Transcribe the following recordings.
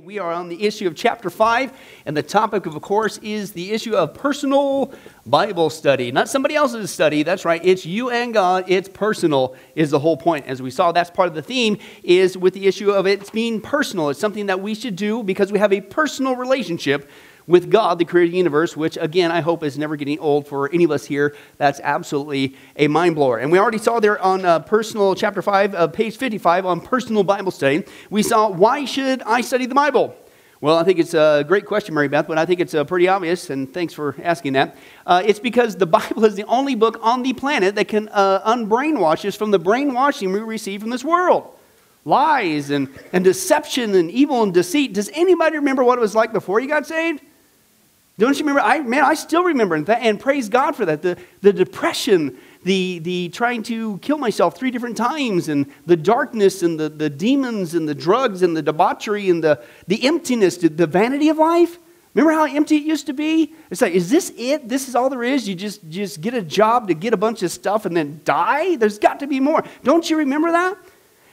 We are on the issue of chapter 5, and the topic, of course, is the issue of personal Bible study. Not somebody else's study, that's right. It's you and God, it's personal, is the whole point. As we saw, that's part of the theme, is with the issue of it being personal. It's something that we should do because we have a personal relationship with God, the creator of the universe, which again, I hope is never getting old for any of us here. That's absolutely a mind blower. And we already saw there on uh, personal, chapter 5, uh, page 55, on personal Bible study, we saw why should I study the Bible? Well, I think it's a great question, Mary Beth, but I think it's uh, pretty obvious, and thanks for asking that. Uh, it's because the Bible is the only book on the planet that can uh, unbrainwash us from the brainwashing we receive from this world lies and, and deception and evil and deceit. Does anybody remember what it was like before you got saved? Don't you remember? I, man, I still remember that, and praise God for that. The, the depression, the, the trying to kill myself three different times, and the darkness, and the, the demons, and the drugs, and the debauchery, and the, the emptiness, the vanity of life. Remember how empty it used to be? It's like, is this it? This is all there is? You just, just get a job to get a bunch of stuff and then die? There's got to be more. Don't you remember that?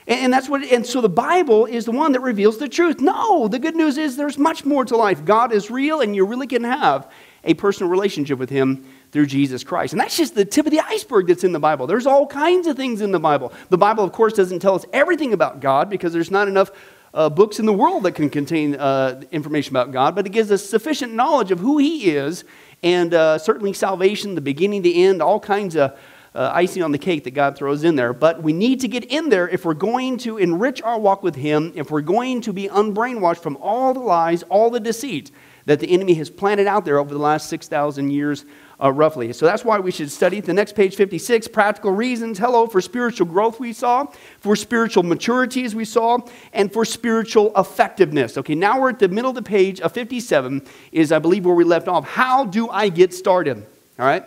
And that's what, and so the Bible is the one that reveals the truth. No, the good news is there's much more to life. God is real, and you really can have a personal relationship with Him through Jesus Christ. And that's just the tip of the iceberg that's in the Bible. There's all kinds of things in the Bible. The Bible, of course, doesn't tell us everything about God because there's not enough uh, books in the world that can contain uh, information about God, but it gives us sufficient knowledge of who He is and uh, certainly salvation, the beginning, the end, all kinds of uh, icing on the cake that God throws in there. But we need to get in there if we're going to enrich our walk with Him, if we're going to be unbrainwashed from all the lies, all the deceit that the enemy has planted out there over the last 6,000 years, uh, roughly. So that's why we should study. The next page, 56, practical reasons. Hello, for spiritual growth, we saw, for spiritual maturity, as we saw, and for spiritual effectiveness. Okay, now we're at the middle of the page of 57, is I believe where we left off. How do I get started? All right?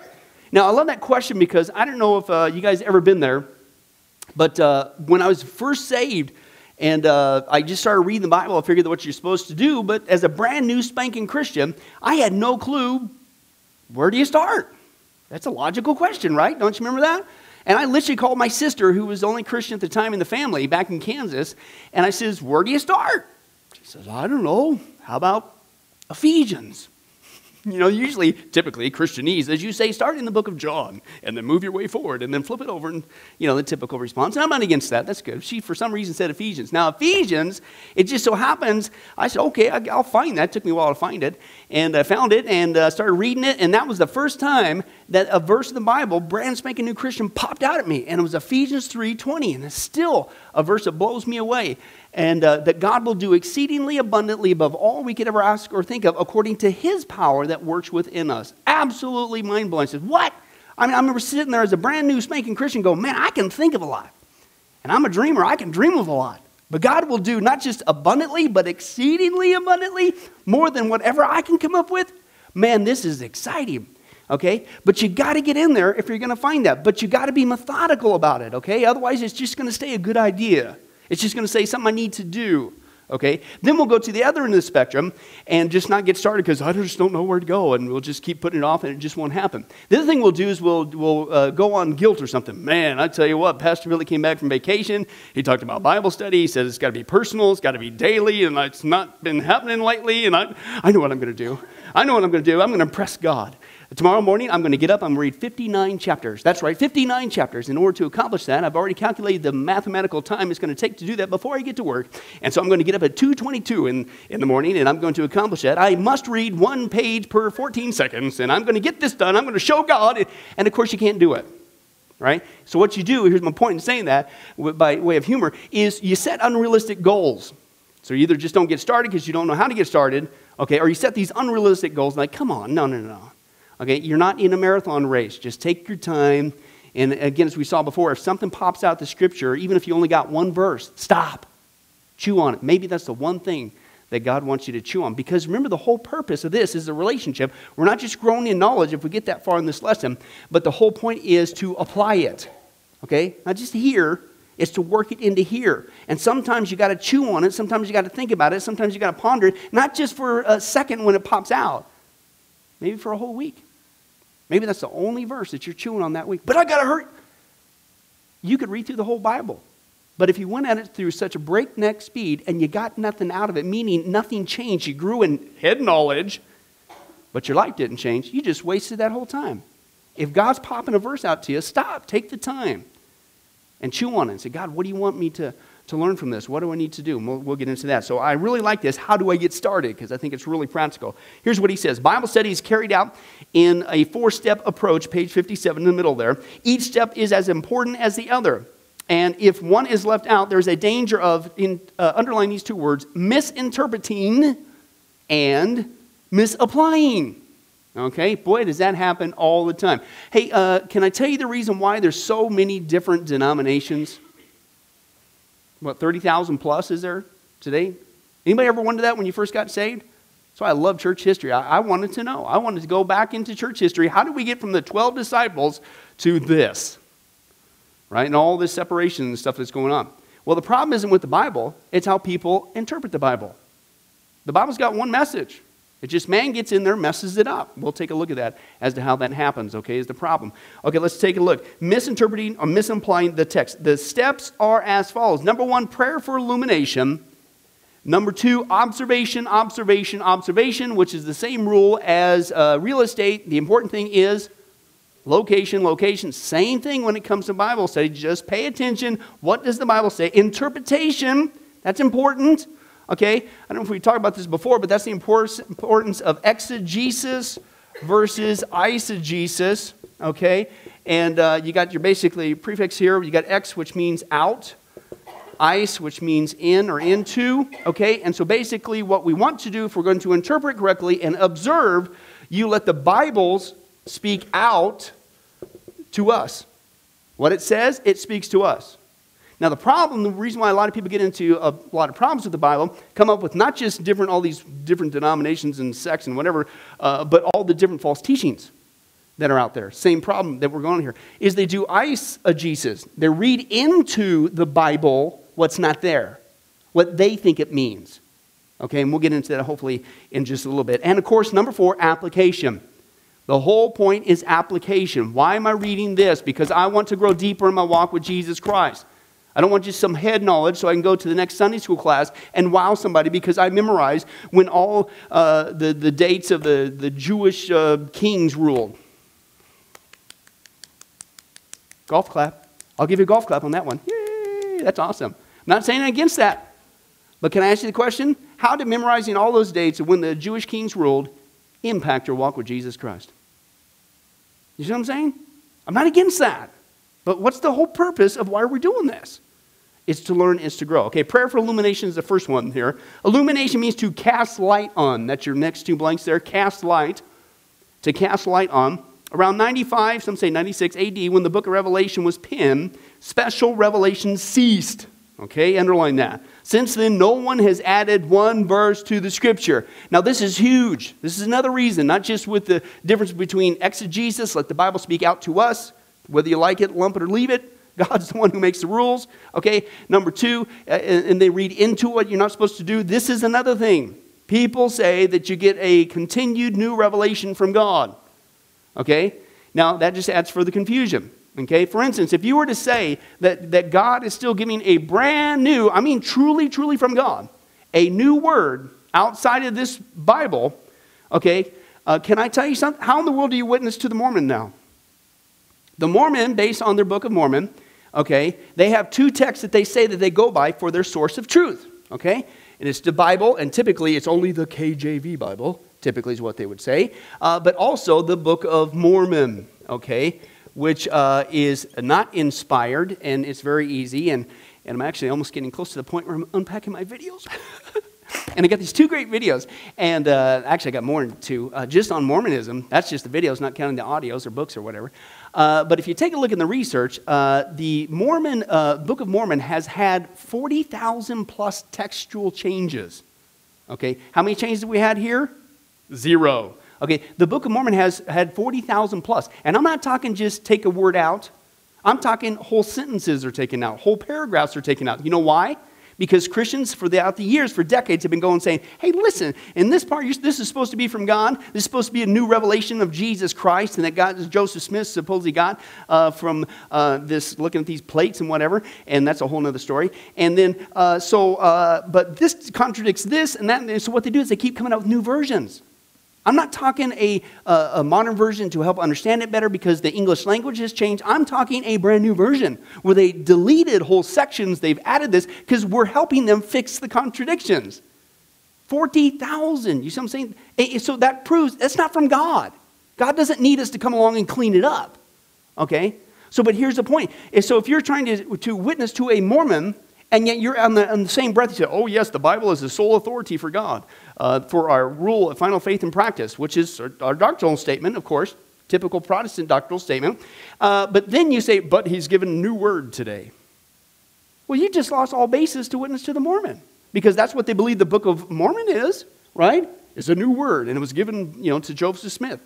Now, I love that question because I don't know if uh, you guys ever been there, but uh, when I was first saved and uh, I just started reading the Bible, I figured that what you're supposed to do. But as a brand new spanking Christian, I had no clue where do you start? That's a logical question, right? Don't you remember that? And I literally called my sister, who was the only Christian at the time in the family back in Kansas, and I says, Where do you start? She says, I don't know. How about Ephesians? You know, usually, typically, Christianese, as you say, start in the book of John and then move your way forward and then flip it over and, you know, the typical response. And I'm not against that. That's good. She, for some reason, said Ephesians. Now, Ephesians, it just so happens, I said, okay, I'll find that. It took me a while to find it. And I found it and uh, started reading it. And that was the first time that a verse of the Bible, brand spanking new Christian, popped out at me. And it was Ephesians 3.20. And it's still a verse that blows me away and uh, that God will do exceedingly abundantly above all we could ever ask or think of according to his power that works within us. Absolutely mind blowing. Says, what? I mean, I remember sitting there as a brand new spanking Christian going, man, I can think of a lot. And I'm a dreamer, I can dream of a lot. But God will do not just abundantly, but exceedingly abundantly, more than whatever I can come up with. Man, this is exciting. Okay? But you got to get in there if you're going to find that. But you got to be methodical about it, okay? Otherwise, it's just going to stay a good idea. It's just going to say something I need to do. Okay? Then we'll go to the other end of the spectrum and just not get started because I just don't know where to go and we'll just keep putting it off and it just won't happen. The other thing we'll do is we'll, we'll uh, go on guilt or something. Man, I tell you what, Pastor Billy came back from vacation. He talked about Bible study. He said it's got to be personal, it's got to be daily, and it's not been happening lately. And I, I know what I'm going to do. I know what I'm going to do. I'm going to impress God. Tomorrow morning, I'm going to get up, I'm going to read 59 chapters. That's right, 59 chapters. In order to accomplish that, I've already calculated the mathematical time it's going to take to do that before I get to work. And so I'm going to get up at 2.22 in, in the morning, and I'm going to accomplish that. I must read one page per 14 seconds, and I'm going to get this done. I'm going to show God. And of course, you can't do it. Right? So, what you do, here's my point in saying that by way of humor, is you set unrealistic goals. So, you either just don't get started because you don't know how to get started, okay, or you set these unrealistic goals like, come on, no, no, no. Okay, you're not in a marathon race. Just take your time. And again, as we saw before, if something pops out the scripture, even if you only got one verse, stop. Chew on it. Maybe that's the one thing that God wants you to chew on. Because remember, the whole purpose of this is a relationship. We're not just growing in knowledge if we get that far in this lesson, but the whole point is to apply it. Okay? Not just here, it's to work it into here. And sometimes you got to chew on it, sometimes you got to think about it, sometimes you got to ponder it, not just for a second when it pops out, maybe for a whole week. Maybe that's the only verse that you're chewing on that week. But I got to hurt. You could read through the whole Bible But if you went at it through such a breakneck speed and you got nothing out of it, meaning nothing changed, you grew in head knowledge, but your life didn't change, you just wasted that whole time. If God's popping a verse out to you, stop, take the time and chew on it and say, God, what do you want me to, to learn from this? What do I need to do? We'll, we'll, get into that. So I really like this. How do I get started? Because I think it's really practical. Here's what he says Bible study is carried out in a four step approach, page 57 in the middle there. Each step is as important as the other. And if one is left out, there's a danger of, in, uh, underline these two words, misinterpreting and misapplying. Okay, boy, does that happen all the time. Hey, uh, can I tell you the reason why there's so many different denominations? What, 30,000 plus is there today? Anybody ever wonder that when you first got saved? So I love church history. I, I wanted to know. I wanted to go back into church history. How did we get from the 12 disciples to this? Right? And all this separation and stuff that's going on. Well, the problem isn't with the Bible, it's how people interpret the Bible. The Bible's got one message. It's just man gets in there, messes it up. We'll take a look at that as to how that happens, okay, is the problem. Okay, let's take a look. Misinterpreting or misimplying the text. The steps are as follows Number one, prayer for illumination. Number two, observation, observation, observation, which is the same rule as uh, real estate. The important thing is location, location. Same thing when it comes to Bible study. Just pay attention. What does the Bible say? Interpretation, that's important. Okay? I don't know if we talked about this before, but that's the importance of exegesis versus eisegesis. Okay? And uh, you got your basically prefix here. You got ex, which means out, eis, which means in or into. Okay? And so basically, what we want to do, if we're going to interpret correctly and observe, you let the Bibles speak out to us. What it says, it speaks to us. Now, the problem, the reason why a lot of people get into a lot of problems with the Bible, come up with not just different, all these different denominations and sects and whatever, uh, but all the different false teachings that are out there. Same problem that we're going here is they do eisegesis. They read into the Bible what's not there, what they think it means. Okay, and we'll get into that hopefully in just a little bit. And of course, number four, application. The whole point is application. Why am I reading this? Because I want to grow deeper in my walk with Jesus Christ. I don't want just some head knowledge so I can go to the next Sunday school class and wow somebody because I memorized when all uh, the, the dates of the, the Jewish uh, kings ruled. Golf clap. I'll give you a golf clap on that one. Yay, that's awesome. I'm not saying against that. But can I ask you the question? How did memorizing all those dates of when the Jewish kings ruled impact your walk with Jesus Christ? You see what I'm saying? I'm not against that. But what's the whole purpose of why are we're doing this? It's to learn, is to grow. Okay, prayer for illumination is the first one here. Illumination means to cast light on. That's your next two blanks there. Cast light. To cast light on. Around 95, some say 96 AD, when the book of Revelation was penned, special revelation ceased. Okay, underline that. Since then, no one has added one verse to the scripture. Now, this is huge. This is another reason, not just with the difference between exegesis, let the Bible speak out to us, whether you like it, lump it, or leave it. God's the one who makes the rules. Okay, number two, and they read into what you're not supposed to do. This is another thing. People say that you get a continued new revelation from God. Okay, now that just adds further confusion. Okay, for instance, if you were to say that, that God is still giving a brand new, I mean truly, truly from God, a new word outside of this Bible, okay, uh, can I tell you something? How in the world do you witness to the Mormon now? The Mormon, based on their Book of Mormon, okay, they have two texts that they say that they go by for their source of truth, okay? And it's the Bible, and typically it's only the KJV Bible, typically is what they would say, uh, but also the Book of Mormon, okay, which uh, is not inspired, and it's very easy, and, and I'm actually almost getting close to the point where I'm unpacking my videos. and I got these two great videos, and uh, actually I got more than two, uh, just on Mormonism. That's just the videos, not counting the audios or books or whatever. Uh, but if you take a look in the research, uh, the Mormon uh, Book of Mormon has had 40,000 plus textual changes. Okay, how many changes have we had here? Zero. Okay, the Book of Mormon has had 40,000 plus. And I'm not talking just take a word out. I'm talking whole sentences are taken out, whole paragraphs are taken out. You know why? Because Christians, for throughout the years, for decades, have been going saying, hey, listen, in this part, this is supposed to be from God. This is supposed to be a new revelation of Jesus Christ, and that God, Joseph Smith supposedly got uh, from uh, this, looking at these plates and whatever, and that's a whole other story. And then, uh, so, uh, but this contradicts this and that. And so what they do is they keep coming out with new versions. I'm not talking a, a, a, modern version to help understand it better because the English language has changed. I'm talking a brand new version where they deleted whole sections. They've added this because we're helping them fix the contradictions. 40,000. You see what I'm saying? So that proves that's not from God. God doesn't need us to come along and clean it up. Okay? So, but here's the point. So if you're trying to, to witness to a Mormon, and yet you're on the, on the same breath, you say, oh, yes, the Bible is the sole authority for God uh, for our rule of final faith and practice, which is our, our doctrinal statement, of course, typical Protestant doctrinal statement. Uh, but then you say, but he's given a new word today. Well, you just lost all basis to witness to the Mormon because that's what they believe the Book of Mormon is, right? It's a new word, and it was given, you know, to Joseph Smith.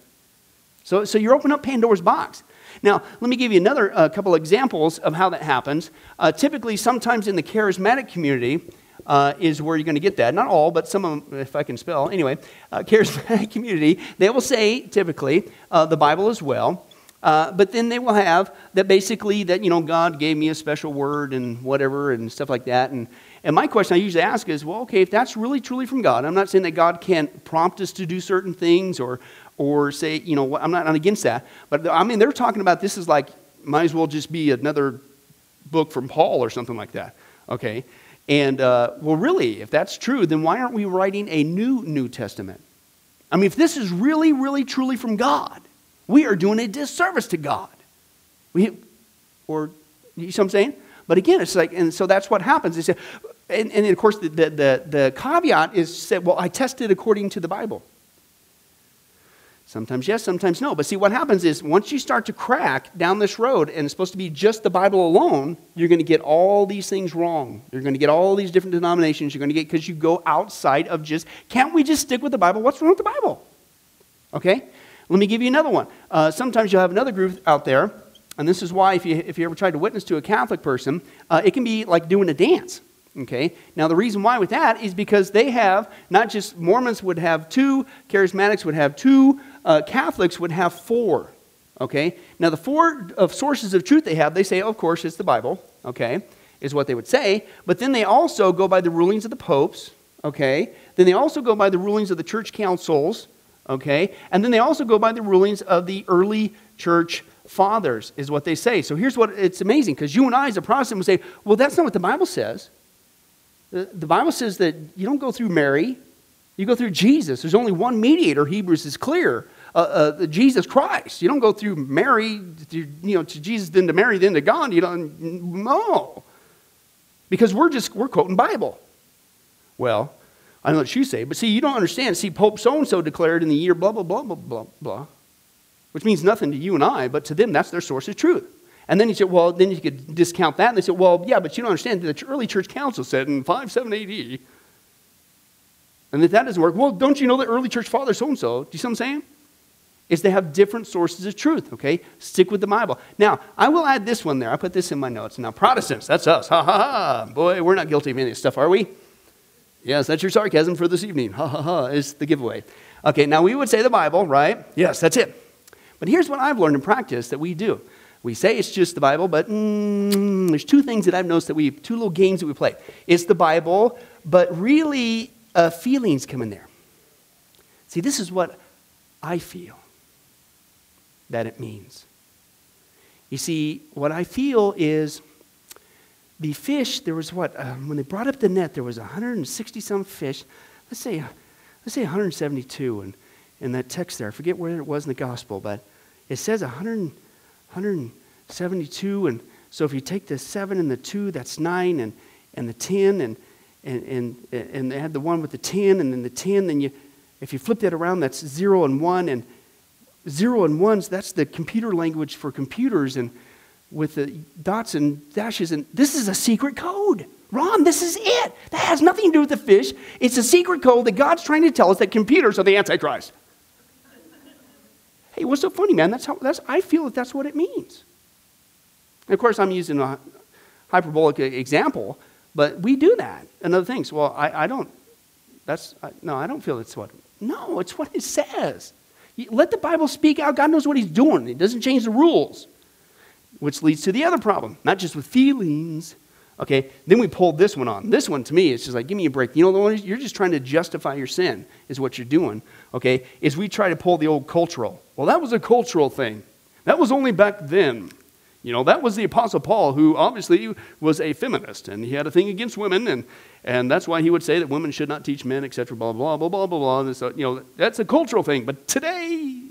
So, so you're opening up Pandora's box. Now, let me give you another uh, couple examples of how that happens. Uh, typically, sometimes in the charismatic community, uh, is where you're going to get that. Not all, but some of them, if I can spell. Anyway, uh, charismatic community, they will say typically uh, the Bible as well. Uh, but then they will have that basically that, you know, God gave me a special word and whatever and stuff like that. And, and my question I usually ask is, well, okay, if that's really truly from God, I'm not saying that God can't prompt us to do certain things or, or say, you know, I'm not against that. But I mean, they're talking about this is like, might as well just be another book from Paul or something like that. Okay. And, uh, well, really, if that's true, then why aren't we writing a new New Testament? I mean, if this is really, really, truly from God, we are doing a disservice to God. We, or, you see what I'm saying? But again, it's like, and so that's what happens. They say, and, and of course, the, the, the, the caveat is said, well, I tested according to the Bible. Sometimes yes, sometimes no. But see, what happens is once you start to crack down this road and it's supposed to be just the Bible alone, you're going to get all these things wrong. You're going to get all these different denominations. You're going to get because you go outside of just, can't we just stick with the Bible? What's wrong with the Bible? Okay? Let me give you another one. Uh, sometimes you'll have another group out there, and this is why if you, if you ever try to witness to a Catholic person, uh, it can be like doing a dance. Okay? Now, the reason why with that is because they have, not just Mormons would have two, charismatics would have two, uh, Catholics would have four. Okay? Now, the four of sources of truth they have, they say, of course, it's the Bible. Okay? Is what they would say. But then they also go by the rulings of the popes. Okay? Then they also go by the rulings of the church councils. Okay? And then they also go by the rulings of the early church fathers, is what they say. So here's what it's amazing because you and I, as a Protestant, would say, well, that's not what the Bible says. The, the Bible says that you don't go through Mary, you go through Jesus. There's only one mediator, Hebrews is clear uh, uh, Jesus Christ. You don't go through Mary, to, you know, to Jesus, then to Mary, then to God. You don't, no. Because we're just, we're quoting Bible. Well, I know what you say, but see, you don't understand. See, Pope so-and-so declared in the year blah, blah, blah, blah, blah, blah, which means nothing to you and I, but to them, that's their source of truth. And then you say, well, then you could discount that. And they say, well, yeah, but you don't understand. The early church council said in 5, 7 AD. And if that doesn't work, well, don't you know the early church father so and so? Do you see what I'm saying? Is they have different sources of truth, okay? Stick with the Bible. Now, I will add this one there. I put this in my notes. Now, Protestants, that's us. Ha ha ha. Boy, we're not guilty of any of this stuff, are we? Yes, that's your sarcasm for this evening. Ha ha ha is the giveaway. Okay, now we would say the Bible, right? Yes, that's it. But here's what I've learned in practice that we do. We say it's just the Bible, but mm, there's two things that I've noticed that we, two little games that we play. It's the Bible, but really uh, feelings come in there. See, this is what I feel that it means. You see, what I feel is the fish, there was what, um, when they brought up the net, there was 160 some fish. Let's say, let's say 172 in, in that text there. I forget where it was in the gospel, but it says 100, 172. And so if you take the 7 and the 2, that's 9, and, and the 10, and, and, and, and they had the one with the 10, and then the 10, then you, if you flip that around, that's 0 and 1, and zero and ones, that's the computer language for computers and with the dots and dashes. And this is a secret code. Ron, this is it. That has nothing to do with the fish. It's a secret code that God's trying to tell us that computers are the Antichrist. hey, what's so funny, man? That's how that's I feel that that's what it means. And of course, I'm using a hyperbolic example, But we do that and other things. Well, I, I don't, that's, I, no, I don't feel it's what, no, it's what it says. Let the Bible speak out. God knows what he's doing. It doesn't change the rules, which leads to the other problem, not just with feelings. Okay, then we pulled this one on. This one to me is just like, give me a break. You know, the one you're just trying to justify your sin, is what you're doing. Okay, is we try to pull the old cultural. Well, that was a cultural thing. That was only back then. You know, that was the Apostle Paul, who obviously was a feminist, and he had a thing against women, and, and that's why he would say that women should not teach men, etc., blah, blah, blah, blah, blah, blah. And so, you know, that's a cultural thing. But today,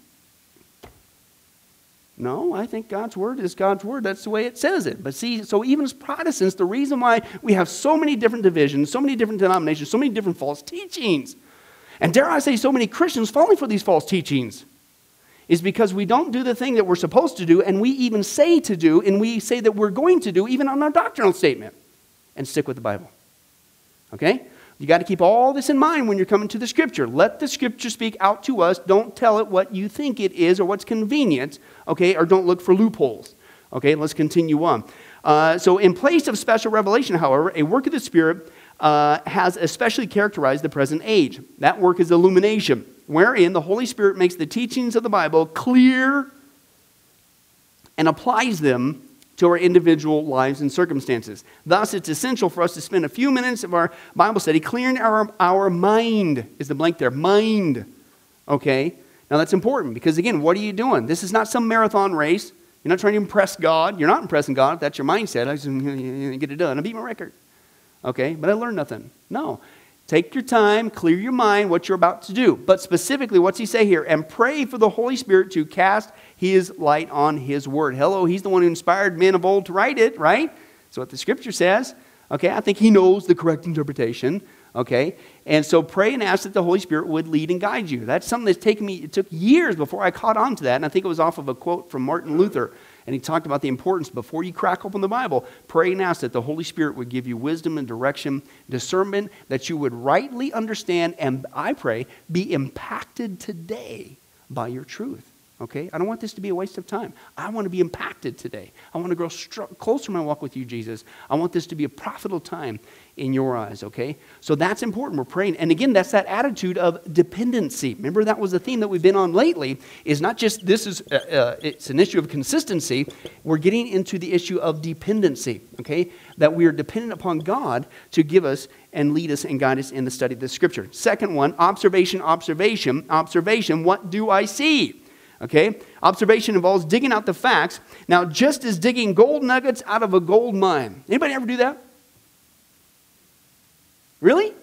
no, I think God's word is God's word. That's the way it says it. But see, so even as Protestants, the reason why we have so many different divisions, so many different denominations, so many different false teachings, and dare I say, so many Christians falling for these false teachings is because we don't do the thing that we're supposed to do, and we even say to do, and we say that we're going to do, even on our doctrinal statement, and stick with the Bible. Okay? You got to keep all this in mind when you're coming to the Scripture. Let the Scripture speak out to us. Don't tell it what you think it is or what's convenient, okay? Or don't look for loopholes. Okay, let's continue on. Uh, so, in place of special revelation, however, a work of the Spirit uh, has especially characterized the present age. That work is illumination wherein the Holy Spirit makes the teachings of the Bible clear and applies them to our individual lives and circumstances. Thus, it's essential for us to spend a few minutes of our Bible study clearing our, our mind, is the blank there, mind. Okay? Now, that's important because, again, what are you doing? This is not some marathon race. You're not trying to impress God. You're not impressing God that's your mindset. I just get it done. I beat my record. Okay? But I learned nothing. No. Take your time, clear your mind what you're about to do. But specifically, what's he say here? And pray for the Holy Spirit to cast his light on his word. Hello, he's the one who inspired men of old to write it, right? That's what the scripture says. Okay, I think he knows the correct interpretation. Okay, and so pray and ask that the Holy Spirit would lead and guide you. That's something that's taken me, it took years before I caught on to that. And I think it was off of a quote from Martin Luther and he talked about the importance before you crack open the Bible, pray and ask that the Holy Spirit would give you wisdom and direction, discernment, that you would rightly understand, and I pray, be impacted today by your truth. Okay? I don't want this to be a waste of time. I want to be impacted today. I want to grow str- closer in my walk with you, Jesus. I want this to be a profitable time in your eyes, okay? So that's important. We're praying. And again, that's that attitude of dependency. Remember, that was the theme that we've been on lately, is not just this is, uh, uh, it's an issue of consistency. We're getting into the issue of dependency, okay? That we are dependent upon God to give us and lead us and guide us in the study of the scripture. Second one, observation, observation, observation. What do I see? Okay? Observation involves digging out the facts. Now, just as digging gold nuggets out of a gold mine. Anybody ever do that? Really?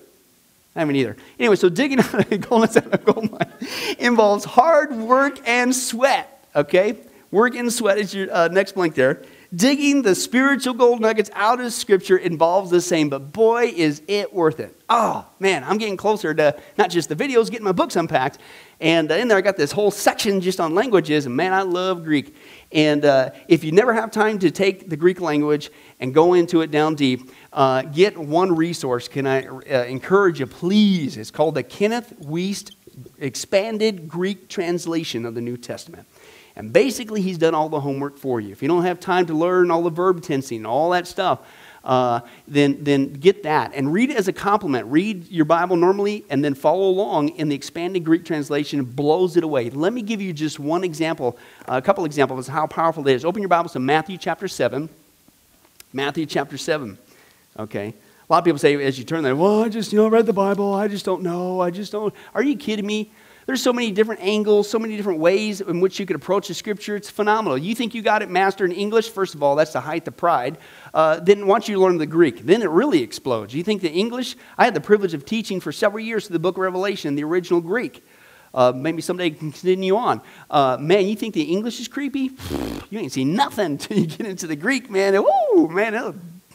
I haven't either. Anyway, so digging out a gold, of gold mine involves hard work and sweat. Okay? Work and sweat is your uh, next blank there. Digging the spiritual gold nuggets out of Scripture involves the same, but boy, is it worth it. Oh, man, I'm getting closer to not just the videos, getting my books unpacked. And in there, I got this whole section just on languages, and man, I love Greek. And uh, if you never have time to take the Greek language and go into it down deep, uh, get one resource. Can I uh, encourage you, please? It's called the Kenneth Wuest Expanded Greek Translation of the New Testament. And basically, he's done all the homework for you. If you don't have time to learn all the verb tensing and all that stuff, uh, then, then get that and read it as a complement. Read your Bible normally and then follow along in the expanded Greek translation. Blows it away. Let me give you just one example, a couple examples of how powerful it is. Open your Bibles to Matthew chapter 7. Matthew chapter 7. Okay. A lot of people say as you turn there, well, I just, you know, read the Bible. I just don't know. I just don't. Are you kidding me? There's so many different angles, so many different ways in which you could approach the scripture. It's phenomenal. You think you got it mastered in English? First of all, that's the height of pride. Uh, then once you learn the Greek, then it really explodes. You think the English? I had the privilege of teaching for several years the book of Revelation, the original Greek. Uh, maybe someday can continue on. Uh, man, you think the English is creepy? You ain't seen nothing until you get into the Greek, man. Woo, man,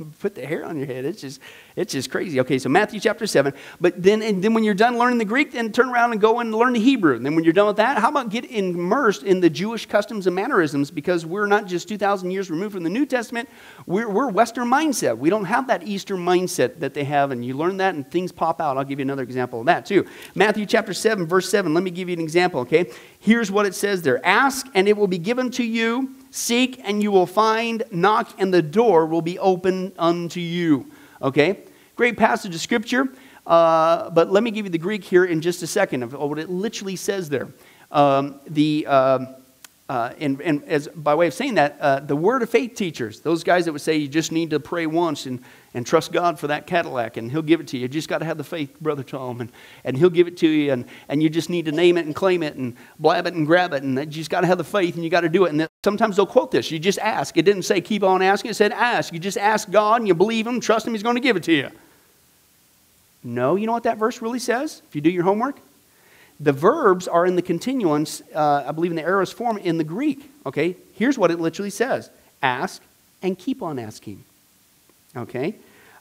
put the hair on your head. It's just, it's just crazy. Okay, so Matthew chapter 7. But then, and then when you're done learning the Greek, then turn around and go and learn the Hebrew. And then when you're done with that, how about get immersed in the Jewish customs and mannerisms? Because we're not just 2,000 years removed from the New Testament, we're, we're Western mindset. We don't have that Eastern mindset that they have. And you learn that and things pop out. I'll give you another example of that too. Matthew chapter 7, verse 7. Let me give you an example, okay? Here's what it says there Ask and it will be given to you. Seek and you will find, knock and the door will be open unto you. Okay? Great passage of scripture. Uh, but let me give you the Greek here in just a second of what it literally says there. Um, the, um, uh, and, and as by way of saying that, uh, the word of faith teachers, those guys that would say you just need to pray once and, and trust God for that Cadillac and he'll give it to you. You just got to have the faith, Brother Tom, and, and he'll give it to you and, and you just need to name it and claim it and blab it and grab it and you just got to have the faith and you got to do it. And sometimes they'll quote this. You just ask. It didn't say keep on asking. It said ask. You just ask God and you believe him, trust him, he's going to give it to you. No, you know what that verse really says? If you do your homework? The verbs are in the continuance, uh, I believe in the aorist form in the Greek. Okay, here's what it literally says ask and keep on asking. Okay,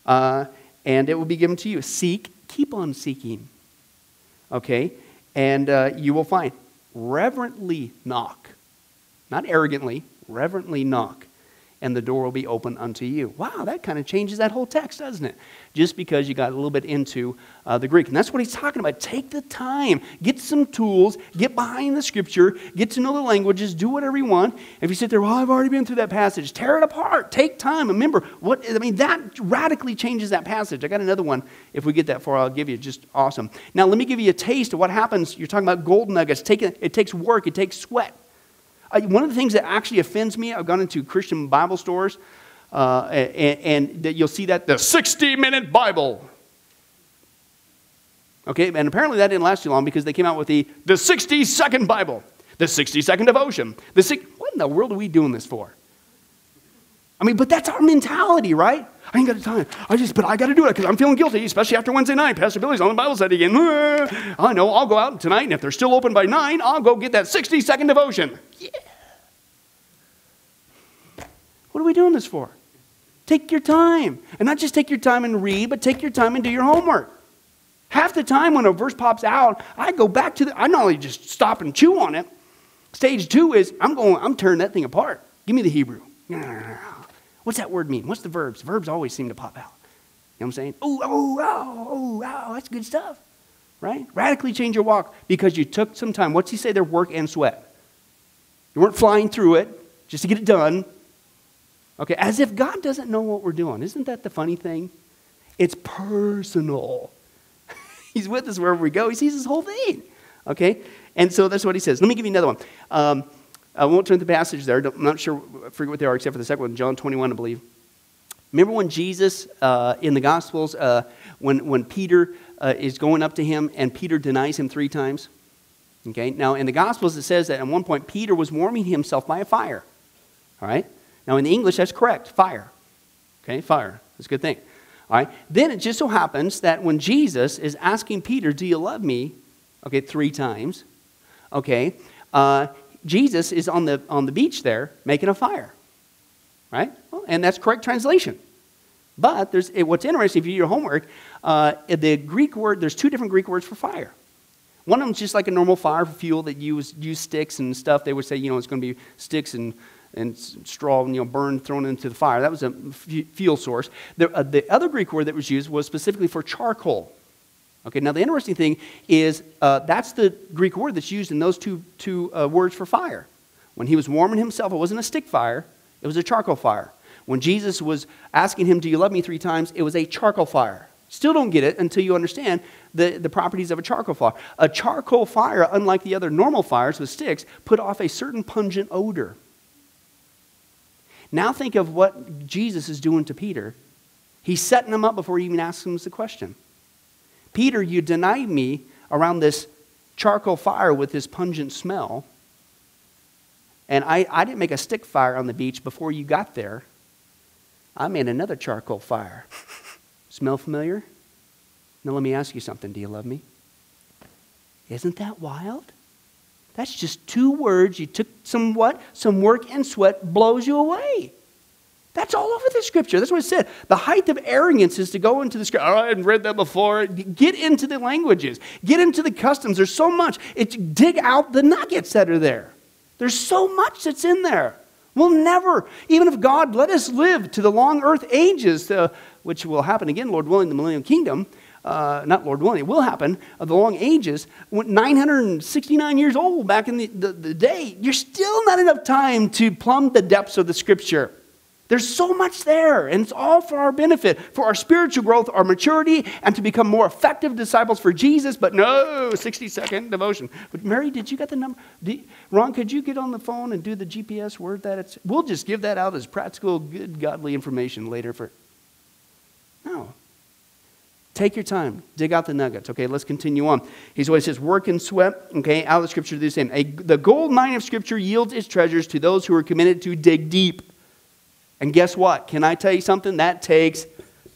uh, and it will be given to you. Seek, keep on seeking. Okay, and uh, you will find. Reverently knock, not arrogantly, reverently knock and the door will be open unto you. Wow, that kind of changes that whole text, doesn't it? Just because you got a little bit into uh, the Greek. And that's what he's talking about. Take the time, get some tools, get behind the scripture, get to know the languages, do whatever you want. If you sit there, well, I've already been through that passage, tear it apart, take time. Remember, what I mean, that radically changes that passage. I got another one. If we get that far, I'll give you just awesome. Now, let me give you a taste of what happens. You're talking about gold nuggets. Take it, it takes work, it takes sweat. I, one of the things that actually offends me, I've gone into Christian Bible stores, uh, and, and you'll see that the 60 minute Bible. Okay, and apparently that didn't last too long because they came out with the, the 60 second Bible, the 60 second devotion. The what in the world are we doing this for? I mean, but that's our mentality, right? I ain't got time. I just, but I got to do it because I'm feeling guilty, especially after Wednesday night. Pastor Billy's on the Bible study again. I know. I'll go out tonight, and if they're still open by nine, I'll go get that 60 second devotion. Yeah. What are we doing this for? Take your time. And not just take your time and read, but take your time and do your homework. Half the time when a verse pops out, I go back to the, I not only just stop and chew on it. Stage two is I'm going, I'm tearing that thing apart. Give me the Hebrew. What's that word mean? What's the verbs? Verbs always seem to pop out. You know what I'm saying? Oh, oh, oh, oh, oh, that's good stuff. Right? Radically change your walk because you took some time. What's he say there? Work and sweat. You weren't flying through it just to get it done. Okay, as if God doesn't know what we're doing. Isn't that the funny thing? It's personal. He's with us wherever we go. He sees this whole thing. Okay? And so that's what he says. Let me give you another one. Um, I won't turn the passage there. I'm not sure, I forget what they are except for the second one, John 21, I believe. Remember when Jesus uh, in the Gospels, uh, when, when Peter uh, is going up to him and Peter denies him three times? Okay, now in the Gospels it says that at one point Peter was warming himself by a fire. All right? Now in the English that's correct, fire. Okay, fire. That's a good thing. All right? Then it just so happens that when Jesus is asking Peter, Do you love me? Okay, three times. Okay, uh, Jesus is on the, on the beach there making a fire, right? Well, and that's correct translation. But there's, what's interesting, if you do your homework, uh, the Greek word, there's two different Greek words for fire. One of them's just like a normal fire fuel that use, use sticks and stuff. They would say, you know, it's going to be sticks and, and straw, and, you know, burned, thrown into the fire. That was a fuel source. The, uh, the other Greek word that was used was specifically for charcoal. Okay, now the interesting thing is uh, that's the Greek word that's used in those two, two uh, words for fire. When he was warming himself, it wasn't a stick fire, it was a charcoal fire. When Jesus was asking him, Do you love me three times? it was a charcoal fire. Still don't get it until you understand the, the properties of a charcoal fire. A charcoal fire, unlike the other normal fires with sticks, put off a certain pungent odor. Now think of what Jesus is doing to Peter. He's setting him up before he even asks him the question. Peter, you denied me around this charcoal fire with this pungent smell. And I, I didn't make a stick fire on the beach before you got there. I made another charcoal fire. Smell familiar? Now, let me ask you something. Do you love me? Isn't that wild? That's just two words. You took some what? Some work and sweat blows you away. That's all over the scripture. That's what it said. The height of arrogance is to go into the scripture. Oh, I hadn't read that before. Get into the languages, get into the customs. There's so much. It's dig out the nuggets that are there. There's so much that's in there. We'll never, even if God let us live to the long earth ages, uh, which will happen again, Lord willing, the millennium kingdom, uh, not Lord willing, it will happen, of the long ages, 969 years old back in the, the, the day, you're still not enough time to plumb the depths of the scripture. There's so much there, and it's all for our benefit, for our spiritual growth, our maturity, and to become more effective disciples for Jesus. But no, 60 second devotion. But Mary, did you get the number? Did, Ron, could you get on the phone and do the GPS word that it's? We'll just give that out as practical, good, godly information later for. No. Take your time, dig out the nuggets. Okay, let's continue on. He's always says, work and sweat. Okay, out of the scripture, the same. A, the gold mine of scripture yields its treasures to those who are committed to dig deep. And guess what? Can I tell you something? That takes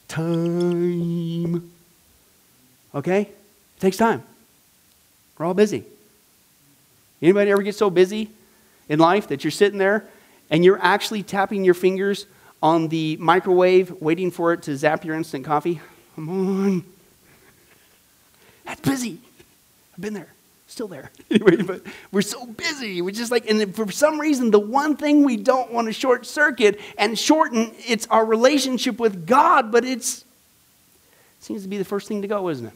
time. Okay? It takes time. We're all busy. Anybody ever get so busy in life that you're sitting there and you're actually tapping your fingers on the microwave waiting for it to zap your instant coffee? Come on. That's busy. I've been there still there. anyway, but we're so busy. We're just like, and for some reason, the one thing we don't want to short circuit and shorten, it's our relationship with God, but it's it seems to be the first thing to go, isn't it?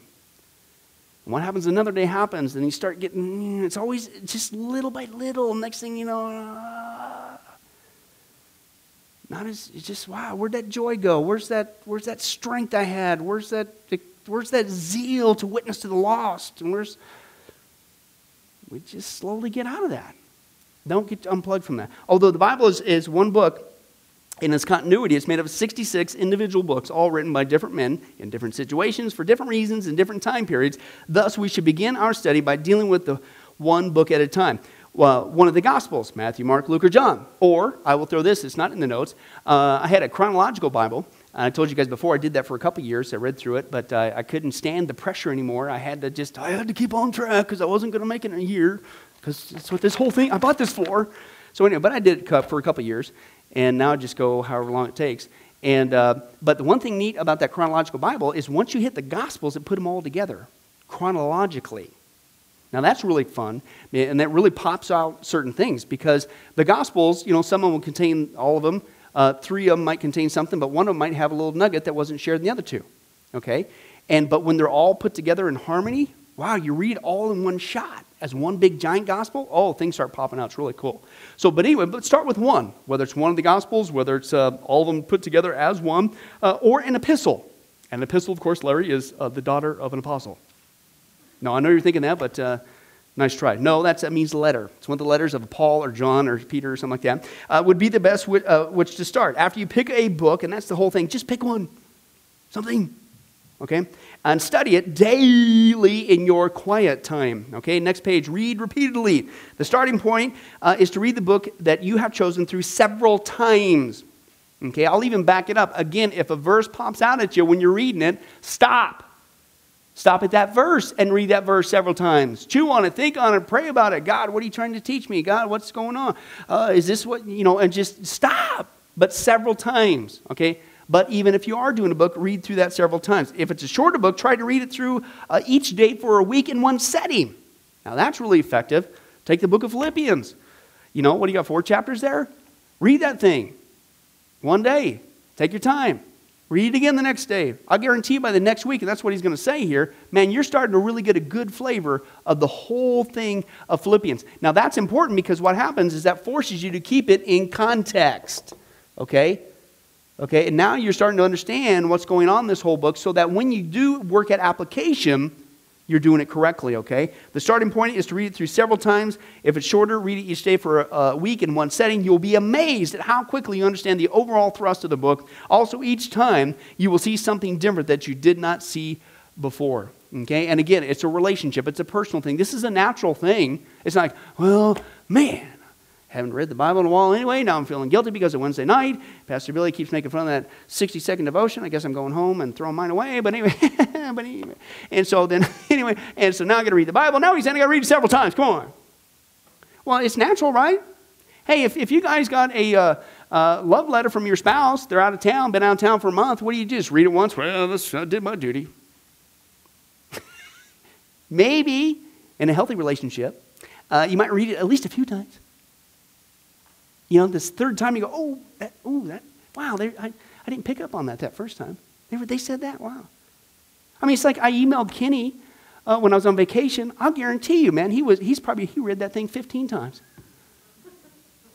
And what happens another day happens, and you start getting, it's always just little by little. Next thing you know, uh, not as, it's just, wow, where'd that joy go? Where's that, where's that strength I had? Where's that, where's that zeal to witness to the lost? And where's, we just slowly get out of that. Don't get unplugged from that. Although the Bible is, is one book in its continuity, it's made up of 66 individual books, all written by different men in different situations for different reasons in different time periods. Thus, we should begin our study by dealing with the one book at a time. Well, one of the Gospels, Matthew, Mark, Luke, or John. Or, I will throw this, it's not in the notes. Uh, I had a chronological Bible. I told you guys before I did that for a couple years. I read through it, but uh, I couldn't stand the pressure anymore. I had to just, I had to keep on track because I wasn't going to make it in a year because that's what this whole thing, I bought this for. So anyway, but I did it for a couple years, and now I just go however long it takes. And, uh, but the one thing neat about that chronological Bible is once you hit the Gospels, it put them all together chronologically. Now that's really fun, and that really pops out certain things because the Gospels, you know, some of them will contain all of them, uh, three of them might contain something, but one of them might have a little nugget that wasn't shared in the other two. Okay? And but when they're all put together in harmony, wow, you read all in one shot as one big giant gospel. Oh, things start popping out. It's really cool. So, but anyway, let's start with one. Whether it's one of the gospels, whether it's uh, all of them put together as one, uh, or an epistle. An epistle, of course, Larry, is uh, the daughter of an apostle. Now, I know you're thinking that, but uh, Nice try. No, that's, that means letter. It's one of the letters of Paul or John or Peter or something like that. Uh, would be the best w- uh, which to start. After you pick a book, and that's the whole thing, just pick one. Something. Okay? And study it daily in your quiet time. Okay? Next page. Read repeatedly. The starting point uh, is to read the book that you have chosen through several times. Okay? I'll even back it up. Again, if a verse pops out at you when you're reading it, stop. Stop at that verse and read that verse several times. Chew on it, think on it, pray about it. God, what are you trying to teach me? God, what's going on? Uh, is this what, you know, and just stop, but several times, okay? But even if you are doing a book, read through that several times. If it's a shorter book, try to read it through uh, each day for a week in one setting. Now, that's really effective. Take the book of Philippians. You know, what do you got, four chapters there? Read that thing one day. Take your time. Read it again the next day. I guarantee you by the next week, and that's what he's going to say here, man, you're starting to really get a good flavor of the whole thing of Philippians. Now, that's important because what happens is that forces you to keep it in context. Okay? Okay, and now you're starting to understand what's going on in this whole book so that when you do work at application, you're doing it correctly, okay? The starting point is to read it through several times. If it's shorter, read it each day for a, week in one setting. You'll be amazed at how quickly you understand the overall thrust of the book. Also, each time you will see something different that you did not see before. Okay? And again, it's a relationship, it's a personal thing. This is a natural thing. It's like, well, man, haven't read the Bible in a while anyway. Now I'm feeling guilty because of Wednesday night. Pastor Billy keeps making fun of that 60 second devotion. I guess I'm going home and throwing mine away. But anyway, but anyway. And so then, anyway, and so now I got to read the Bible. Now he's saying I got to read it several times. Come on. Well, it's natural, right? Hey, if, if you guys got a uh, uh, love letter from your spouse, they're out of town, been out of town for a month, what do you do? Just read it once? Well, this, I did my duty. Maybe in a healthy relationship, uh, you might read it at least a few times. You know, this third time you go, oh, that, oh, that, wow, I, I didn't pick up on that that first time. They, were, they said that, wow. I mean, it's like I emailed Kenny uh, when I was on vacation. I'll guarantee you, man, he was, he's probably, he read that thing 15 times.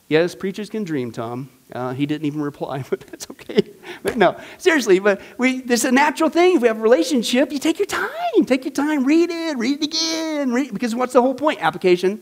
yes, preachers can dream, Tom. Uh, he didn't even reply, but that's okay. But no, seriously, but we, this is a natural thing. If we have a relationship, you take your time. Take your time, read it, read it again. Read, because what's the whole point? Application.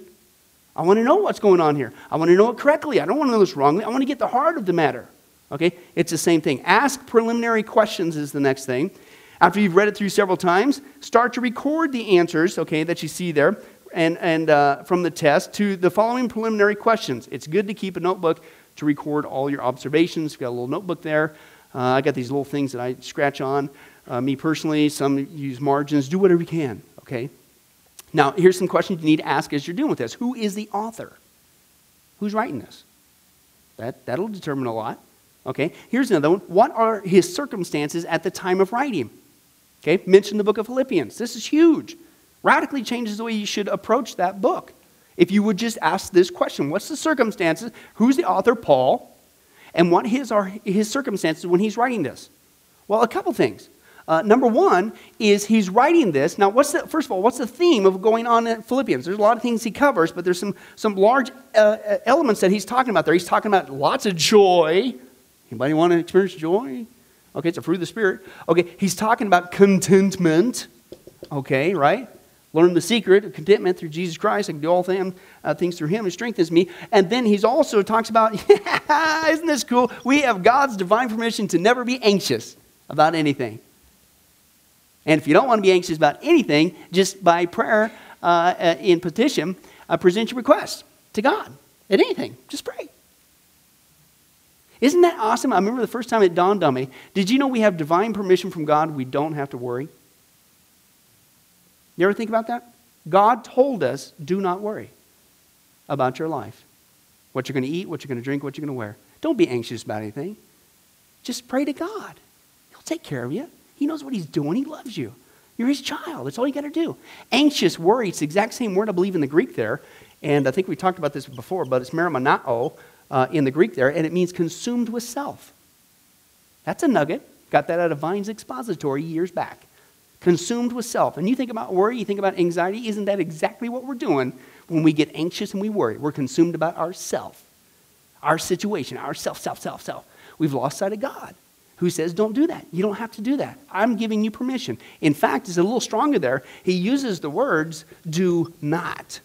I want to know what's going on here. I want to know it correctly. I don't want to know this wrongly. I want to get the heart of the matter. Okay? It's the same thing. Ask preliminary questions is the next thing. After you've read it through several times, start to record the answers, okay, that you see there and, and uh, from the test to the following preliminary questions. It's good to keep a notebook to record all your observations. You've got a little notebook there. Uh, I got these little things that I scratch on. Uh, me personally, some use margins. Do whatever you can, okay? Now, here's some questions you need to ask as you're dealing with this. Who is the author? Who's writing this? That, that'll determine a lot. Okay, here's another one. What are his circumstances at the time of writing? Okay, mention the book of Philippians. This is huge. Radically changes the way you should approach that book. If you would just ask this question What's the circumstances? Who's the author, Paul? And what his are his circumstances when he's writing this? Well, a couple things. Uh, number one is he's writing this. Now, what's the, first of all, what's the theme of going on in Philippians? There's a lot of things he covers, but there's some, some large uh, uh elements that he's talking about there. He's talking about lots of joy. Anybody want to experience joy? Okay, it's a fruit of the Spirit. Okay, he's talking about contentment. Okay, right? Learn the secret of contentment through Jesus Christ. I can do all things, uh, things through him who strengthens me. And then he's also talks about, yeah, isn't this cool? We have God's divine permission to never be anxious about anything. And if you don't want to be anxious about anything, just by prayer uh, uh, in petition, uh, present your request to God at anything. Just pray. Isn't that awesome? I remember the first time it dawned on me. Did you know we have divine permission from God? We don't have to worry. You ever think about that? God told us, do not worry about your life. What you're going to eat, what you're going to drink, what you're going to wear. Don't be anxious about anything. Just pray to God. He'll take care of you. He knows what he's doing. He loves you. You're his child. That's all you got to do. Anxious, worried. it's the exact same word I believe in the Greek there. And I think we talked about this before, but it's merimnao uh, in the Greek there, and it means consumed with self. That's a nugget. Got that out of Vine's expository years back. Consumed with self. And you think about worry, you think about anxiety. Isn't that exactly what we're doing when we get anxious and we worry? We're consumed about ourself, our situation, our self, self, self, self. We've lost sight of God who says, Don't do that. You don't have to do that. I'm giving you permission. In fact, it's a little stronger there. He uses the words, do not.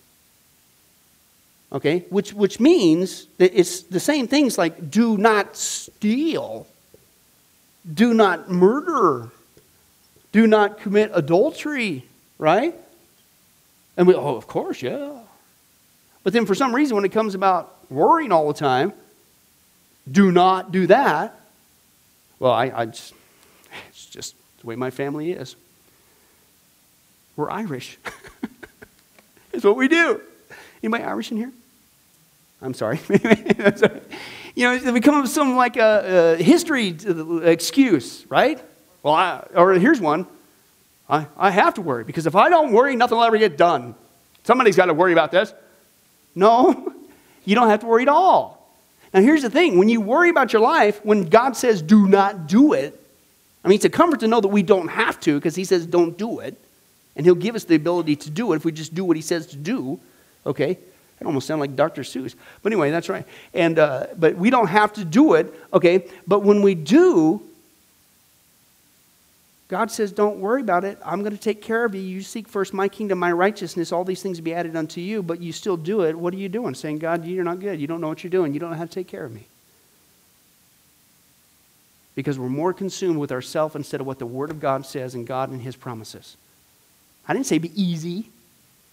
Okay? Which, which means that it's the same things like do not steal, do not murder, do not commit adultery, right? And we, oh, of course, yeah. But then for some reason, when it comes about worrying all the time, do not do that. Well, I, I just, it's just the way my family is. We're Irish. it's what we do. Anybody Irish in here? I'm sorry. you know, it becomes some like a, a, history excuse, right? Well, I, or here's one. I, I have to worry because if I don't worry, nothing will ever get done. Somebody's got to worry about this. No, you don't have to worry at all. Now, here's the thing when you worry about your life, when God says do not do it, I mean, it's a comfort to know that we don't have to because He says don't do it. And He'll give us the ability to do it if we just do what He says to do. Okay? It almost sound like Dr. Seuss. But anyway, that's right. And, uh, but we don't have to do it. Okay? But when we do, God says, Don't worry about it. I'm going to take care of you. You seek first my kingdom, my righteousness, all these things will be added unto you, but you still do it. What are you doing? Saying, God, you're not good. You don't know what you're doing. You don't know how to take care of me. Because we're more consumed with ourself instead of what the Word of God says and God and His promises. I didn't say be easy.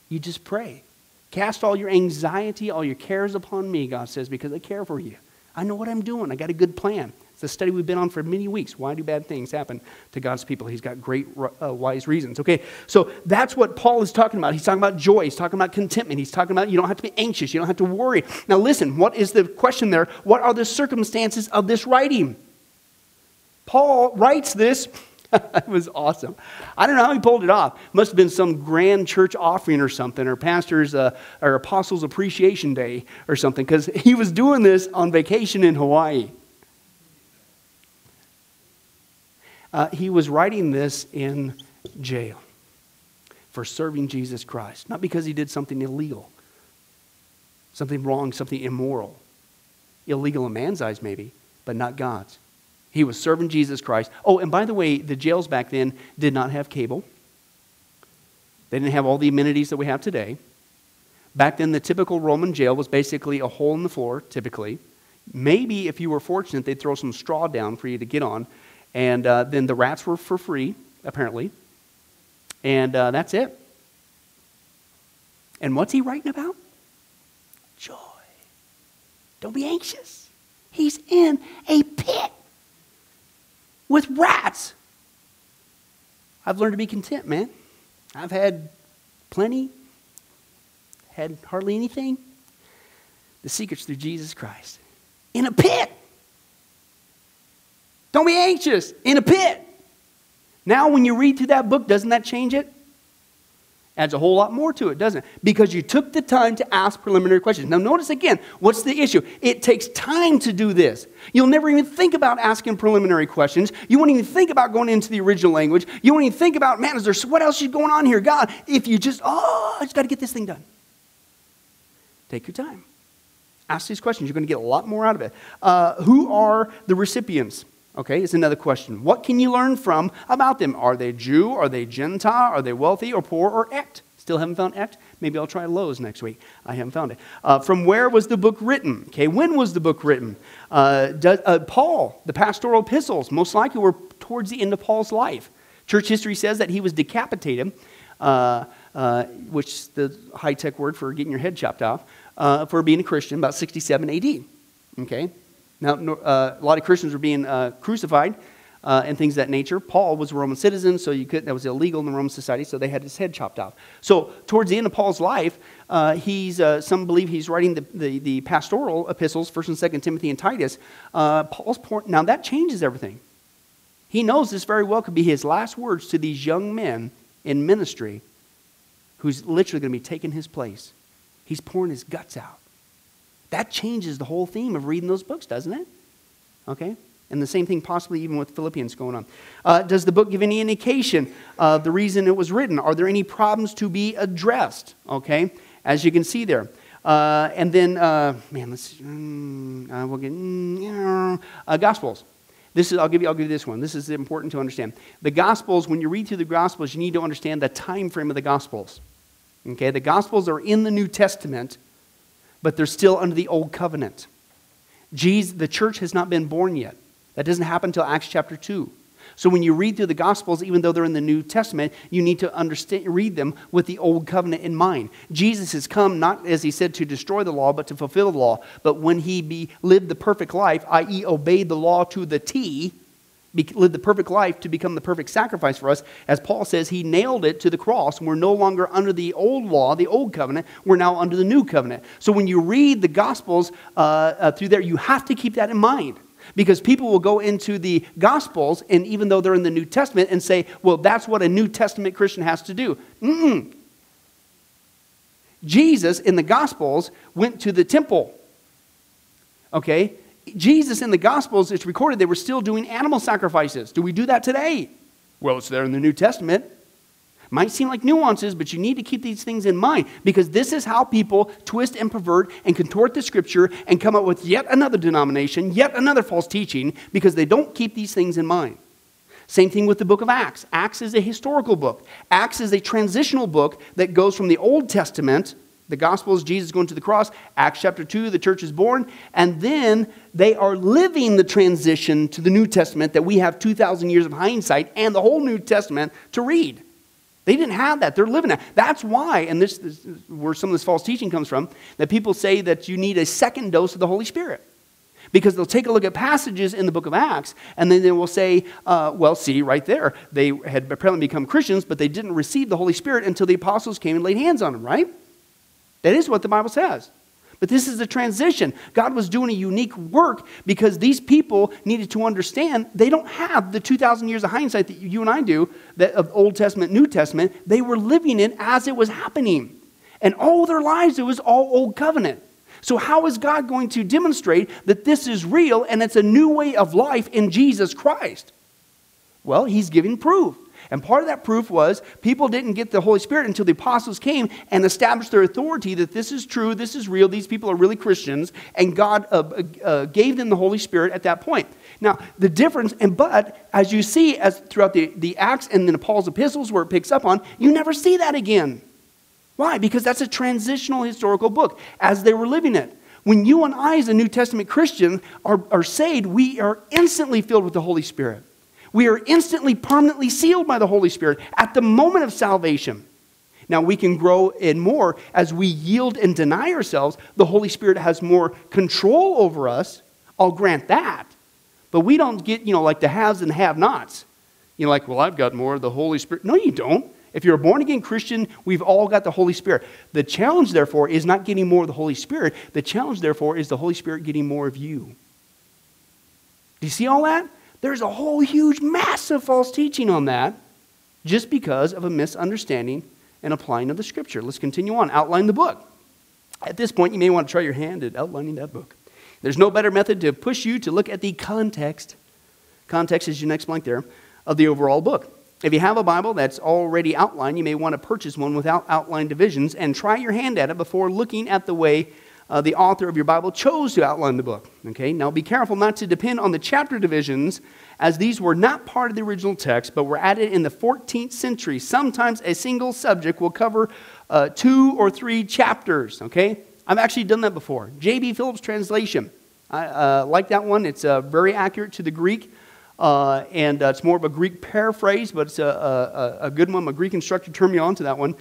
You just pray. Cast all your anxiety, all your cares upon me, God says, because I care for you. I know what I'm doing. I got a good plan. It's a study we've been on for many weeks. Why do bad things happen to God's people? He's got great, uh, wise reasons. Okay, so that's what Paul is talking about. He's talking about joy. He's talking about contentment. He's talking about you don't have to be anxious. You don't have to worry. Now, listen, what is the question there? What are the circumstances of this writing? Paul writes this. it was awesome. I don't know how he pulled it off. Must have been some grand church offering or something, or pastor's uh, or apostles' appreciation day or something, because he was doing this on vacation in Hawaii. Uh, he was writing this in jail for serving Jesus Christ, not because he did something illegal, something wrong, something immoral. illegal in man's eyes, maybe, but not God's. He was serving Jesus Christ. Oh, and by the way, the jails back then did not have cable. They didn't have all the amenities that we have today. Back then, the typical Roman jail was basically a hole in the floor, typically. Maybe if you were fortunate, they'd throw some straw down for you to get on. And uh, then the rats were for free, apparently. And uh, that's it. And what's he writing about? Joy. Don't be anxious. He's in a pit with rats. I've learned to be content, man. I've had plenty, had hardly anything. The secret's through Jesus Christ. In a pit. Don't be anxious. In a pit. Now, when you read through that book, doesn't that change it? Adds a whole lot more to it, doesn't it? Because you took the time to ask preliminary questions. Now, notice again, what's the issue? It takes time to do this. You'll never even think about asking preliminary questions. You won't even think about going into the original language. You won't even think about, man, is there what else is going on here? God, if you just, oh, I just got to get this thing done. Take your time. Ask these questions. You're going to get a lot more out of it. Uh, who are the recipients? Okay, it's another question. What can you learn from about them? Are they Jew? Are they Gentile? Are they wealthy or poor or ect? Still haven't found ect? Maybe I'll try Lowe's next week. I haven't found it. Uh, from where was the book written? Okay, when was the book written? Uh, does, uh, Paul, the pastoral epistles, most likely were towards the end of Paul's life. Church history says that he was decapitated, uh, uh, which is the high tech word for getting your head chopped off, uh, for being a Christian, about 67 AD. Okay, now, uh, a lot of Christians were being uh, crucified uh, and things of that nature. Paul was a Roman citizen, so you could, that was illegal in the Roman society, so they had his head chopped off. So, towards the end of Paul's life, uh, he's, uh, some believe he's writing the, the, the, pastoral epistles, 1st and 2nd Timothy and Titus. Uh, Paul's point, now that changes everything. He knows this very well could be his last words to these young men in ministry who's literally going to be taking his place. He's pouring his guts out. That changes the whole theme of reading those books, doesn't it? Okay? And the same thing possibly even with Philippians going on. Uh, does the book give any indication of the reason it was written? Are there any problems to be addressed? Okay? As you can see there. Uh, and then, uh, man, let's, mm, uh, we'll get, mm, uh, Gospels. This is, I'll give you, I'll give you this one. This is important to understand. The Gospels, when you read through the Gospels, you need to understand the time frame of the Gospels. Okay? The Gospels are in the New Testament but they're still under the old covenant. Jesus, the church has not been born yet. That doesn't happen until Acts chapter 2. So when you read through the Gospels, even though they're in the New Testament, you need to understand, read them with the Old Covenant in mind. Jesus has come not, as he said, to destroy the law, but to fulfill the law. But when he be, lived the perfect life, i.e., obeyed the law to the T, lived the perfect life to become the perfect sacrifice for us. As Paul says, he nailed it to the cross. and We're no longer under the old law, the old covenant. We're now under the new covenant. So when you read the Gospels uh, uh, through there, you have to keep that in mind. Because people will go into the Gospels, and even though they're in the New Testament, and say, well, that's what a New Testament Christian has to do. Mm-mm. Jesus in the Gospels went to the temple. Okay? Jesus in the Gospels, it's recorded they were still doing animal sacrifices. Do we do that today? Well, it's there in the New Testament. Might seem like nuances, but you need to keep these things in mind because this is how people twist and pervert and contort the scripture and come up with yet another denomination, yet another false teaching because they don't keep these things in mind. Same thing with the book of Acts. Acts is a historical book, Acts is a transitional book that goes from the Old Testament the gospel is Jesus going to the cross. Acts chapter 2, the church is born. And then they are living the transition to the New Testament that we have 2,000 years of hindsight and the whole New Testament to read. They didn't have that. They're living that. That's why, and this is where some of this false teaching comes from, that people say that you need a second dose of the Holy Spirit. Because they'll take a look at passages in the book of Acts, and then they will say, uh, well, see, right there, they had apparently become Christians, but they didn't receive the Holy Spirit until the apostles came and laid hands on them, right? That is what the Bible says. But this is a transition. God was doing a unique work because these people needed to understand they don't have the 2,000 years of hindsight that you and I do, that of Old Testament, New Testament. They were living it as it was happening. And all their lives, it was all Old Covenant. So, how is God going to demonstrate that this is real and it's a new way of life in Jesus Christ? Well, He's giving proof. And part of that proof was people didn't get the Holy Spirit until the apostles came and established their authority that this is true, this is real, these people are really Christians, and God uh, uh, uh gave them the Holy Spirit at that point. Now, the difference, and but as you see as throughout the, the Acts and then Paul's epistles where it picks up on, you never see that again. Why? Because that's a transitional historical book as they were living it. When you and I, as a New Testament Christian, are, are saved, we are instantly filled with the Holy Spirit. We are instantly, permanently sealed by the Holy Spirit at the moment of salvation. Now, we can grow in more as we yield and deny ourselves. The Holy Spirit has more control over us. I'll grant that. But we don't get, you know, like the haves and have nots. You know, like, well, I've got more of the Holy Spirit. No, you don't. If you're a born again Christian, we've all got the Holy Spirit. The challenge, therefore, is not getting more of the Holy Spirit. The challenge, therefore, is the Holy Spirit getting more of you. Do you see all that? There's a whole huge, massive false teaching on that just because of a misunderstanding and applying of the Scripture. Let's continue on. Outline the book. At this point, you may want to try your hand at outlining that book. There's no better method to push you to look at the context. Context is your next blank there of the overall book. If you have a Bible that's already outlined, you may want to purchase one without outline divisions and try your hand at it before looking at the way uh, the author of your Bible chose to outline the book. Okay, now be careful not to depend on the chapter divisions, as these were not part of the original text, but were added in the 14th century. Sometimes a single subject will cover uh, two or three chapters. Okay, I've actually done that before. J.B. Phillips translation. I uh, like that one. It's uh, very accurate to the Greek. Uh, and uh, it's more of a Greek paraphrase, but it's a, a, a, good one. A Greek instructor turned me on to that one.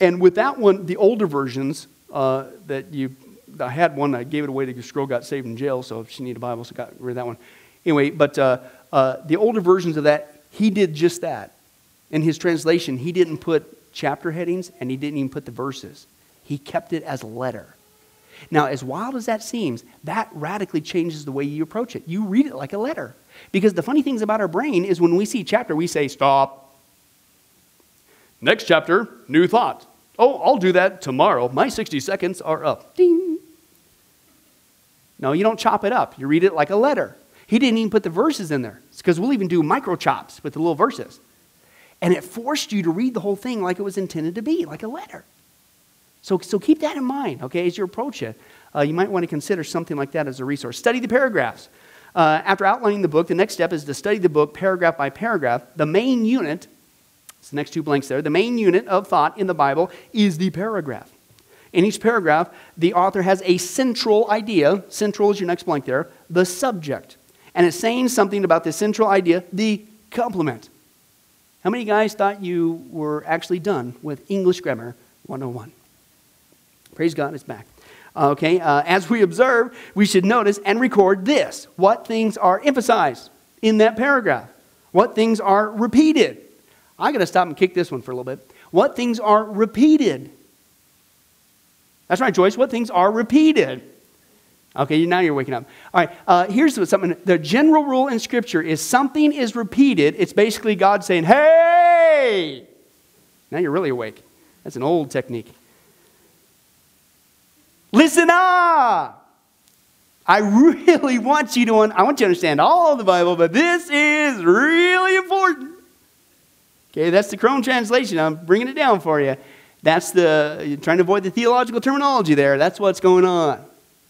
And with that one, the older versions uh, that you, I had one, I gave it away this girl got saved in jail, so she needed a Bible, so I got rid of that one. Anyway, but uh, uh, the older versions of that, he did just that. In his translation, he didn't put chapter headings and he didn't even put the verses. He kept it as a letter. Now, as wild as that seems, that radically changes the way you approach it. You read it like a letter. Because the funny things about our brain is when we see chapter, we say, stop. Next chapter, new thought. Oh, I'll do that tomorrow. My 60 seconds are up. Ding. No, you don't chop it up. You read it like a letter. He didn't even put the verses in there. It's because we'll even do micro chops with the little verses. And it forced you to read the whole thing like it was intended to be, like a letter. So, so keep that in mind, okay, as you approach it. Uh, you might want to consider something like that as a resource. Study the paragraphs. Uh, after outlining the book, the next step is to study the book paragraph by paragraph. The main unit, it's the next two blanks there, the main unit of thought in the Bible is the paragraph. In each paragraph, the author has a central idea. Central is your next blank there, the subject. And it's saying something about the central idea, the complement. How many guys thought you were actually done with English Grammar 101? Praise God, it's back. Okay, uh, as we observe, we should notice and record this what things are emphasized in that paragraph, what things are repeated. I got to stop and kick this one for a little bit. What things are repeated? That's right, Joyce. What things are repeated? Okay, now you're waking up. All right, uh, here's something. The general rule in Scripture is something is repeated, it's basically God saying, hey! Now you're really awake. That's an old technique. Listen up. I really want you to, I want you to understand all the Bible, but this is really important. Okay, that's the Crone translation. I'm bringing it down for you. That's the, trying to avoid the theological terminology there. That's what's going on.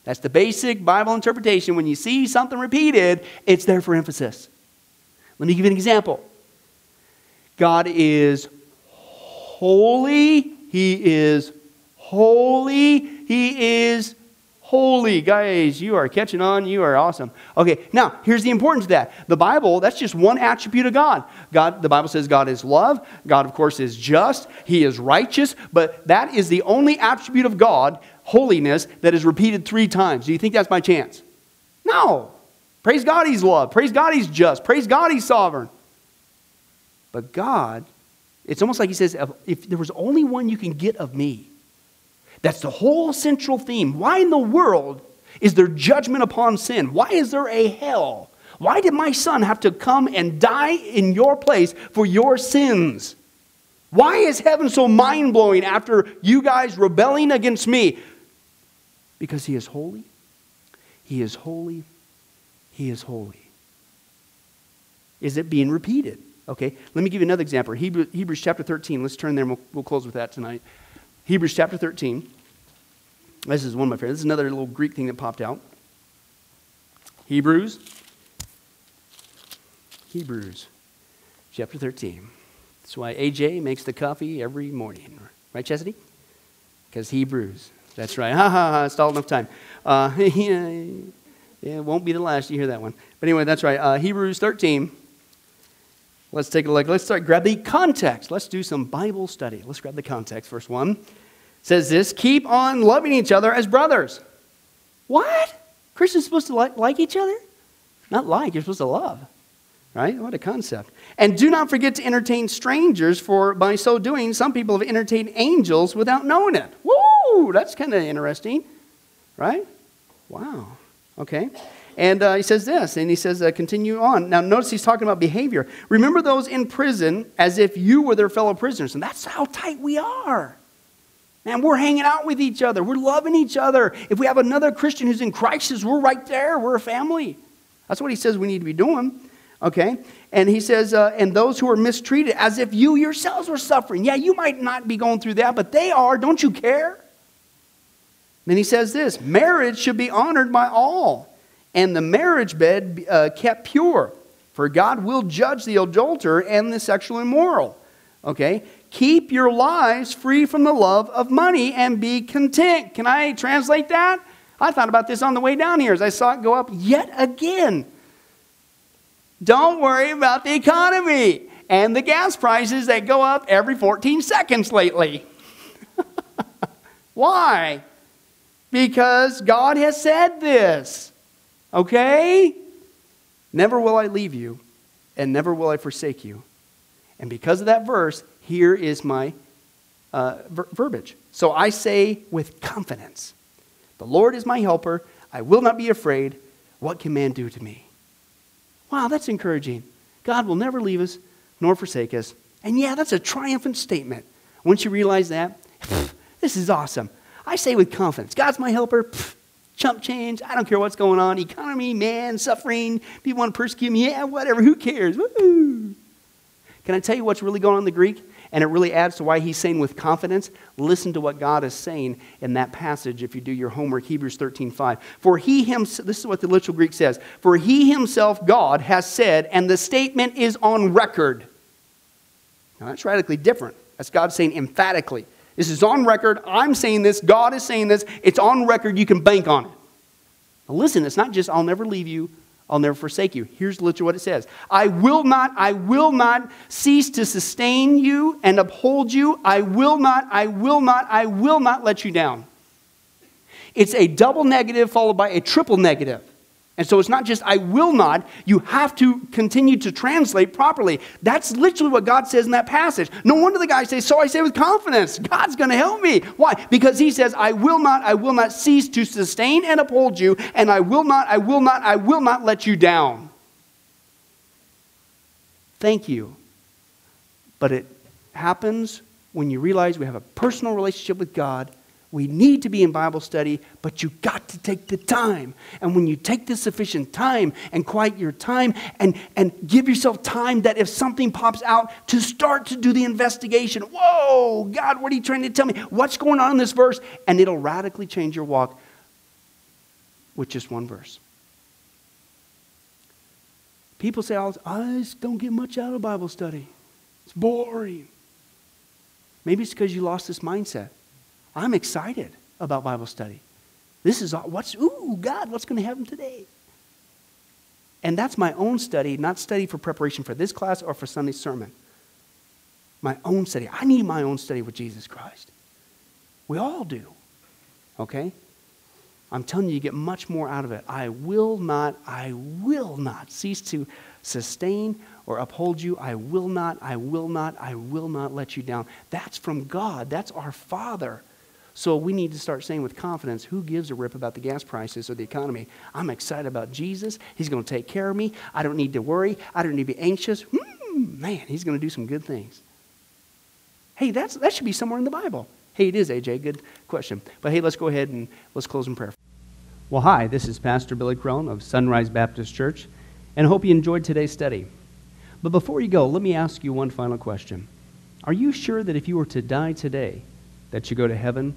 That's the basic Bible interpretation. When you see something repeated, it's there for emphasis. Let me give you an example. God is holy. He is holy. He is holy. Guys, you are catching on. You are awesome. Okay, now here's the importance of that. The Bible, that's just one attribute of God. God, the Bible says God is love. God, of course, is just. He is righteous. But that is the only attribute of God, holiness, that is repeated three times. Do you think that's by chance? No. Praise God, He's love. Praise God, He's just. Praise God, He's sovereign. But God, it's almost like He says, if there was only one you can get of me, that's the whole central theme. Why in the world is there judgment upon sin? Why is there a hell? Why did my son have to come and die in your place for your sins? Why is heaven so mind blowing after you guys rebelling against me? Because he is holy. He is holy. He is holy. Is it being repeated? Okay, let me give you another example. Hebrews chapter 13. Let's turn there and we'll, we'll close with that tonight. Hebrews chapter 13. This is one of my favorites. This is another little Greek thing that popped out. Hebrews. Hebrews chapter 13. That's why AJ makes the coffee every morning. Right, Chastity? Because Hebrews. That's right. Ha ha ha. It's all enough time. Uh, yeah, it won't be the last you hear that one. But anyway, that's right. Uh, Hebrews 13. Let's take a look. Let's start. Grab the context. Let's do some Bible study. Let's grab the context. Verse 1 says this Keep on loving each other as brothers. What? Christians supposed to like, like each other? Not like, you're supposed to love. Right? What a concept. And do not forget to entertain strangers, for by so doing, some people have entertained angels without knowing it. Woo! That's kind of interesting. Right? Wow. Okay. And uh, he says this, and he says, uh, continue on. Now, notice he's talking about behavior. Remember those in prison as if you were their fellow prisoners. And that's how tight we are. Man, we're hanging out with each other. We're loving each other. If we have another Christian who's in crisis, we're right there. We're a family. That's what he says we need to be doing. Okay? And he says, uh, and those who are mistreated, as if you yourselves were suffering. Yeah, you might not be going through that, but they are. Don't you care? Then he says this marriage should be honored by all, and the marriage bed uh, kept pure, for God will judge the adulterer and the sexual immoral. Okay? Keep your lives free from the love of money and be content. Can I translate that? I thought about this on the way down here as I saw it go up yet again. Don't worry about the economy and the gas prices that go up every 14 seconds lately. Why? Because God has said this. Okay? Never will I leave you, and never will I forsake you. And because of that verse, here is my uh, ver- verbiage. So I say with confidence, The Lord is my helper. I will not be afraid. What can man do to me? Wow, that's encouraging. God will never leave us nor forsake us. And yeah, that's a triumphant statement. Once you realize that, this is awesome. I say with confidence God's my helper. Chump change. I don't care what's going on. Economy, man, suffering. People want to persecute me. Yeah, whatever. Who cares? Woo. Can I tell you what's really going on in the Greek? And it really adds to why he's saying with confidence. Listen to what God is saying in that passage if you do your homework, Hebrews 13 5. For he himself, this is what the literal Greek says, for he himself, God, has said, and the statement is on record. Now that's radically different. That's God saying emphatically. This is on record. I'm saying this. God is saying this. It's on record. You can bank on it. Now listen, it's not just, I'll never leave you, I'll never forsake you. Here's literally what it says I will not, I will not cease to sustain you and uphold you. I will not, I will not, I will not let you down. It's a double negative followed by a triple negative. And so it's not just I will not, you have to continue to translate properly. That's literally what God says in that passage. No wonder the guy says, So I say with confidence, God's going to help me. Why? Because he says, I will not, I will not cease to sustain and uphold you, and I will not, I will not, I will not let you down. Thank you. But it happens when you realize we have a personal relationship with God we need to be in Bible study, but you got to take the time. And when you take the sufficient time and quiet your time and, and give yourself time that if something pops out, to start to do the investigation. Whoa, God, what are you trying to tell me? What's going on in this verse? And it'll radically change your walk with just one verse. People say, oh, I just don't get much out of Bible study. It's boring. Maybe it's because you lost this mindset. I'm excited about Bible study. This is what's, ooh, God, what's going to happen today? And that's my own study, not study for preparation for this class or for Sunday's sermon. My own study. I need my own study with Jesus Christ. We all do. Okay? I'm telling you, you get much more out of it. I will not, I will not cease to sustain or uphold you. I will not, I will not, I will not let you down. That's from God. That's our Father. So we need to start saying with confidence who gives a rip about the gas prices or the economy? I'm excited about Jesus. He's going to take care of me. I don't need to worry. I don't need to be anxious. Hmm, man, he's going to do some good things. Hey, that's, that should be somewhere in the Bible. Hey, it is, AJ. Good question. But hey, let's go ahead and let's close in prayer. Well, hi, this is Pastor Billy Crone of Sunrise Baptist Church, and I hope you enjoyed today's study. But before you go, let me ask you one final question. Are you sure that if you were to die today, that you go to heaven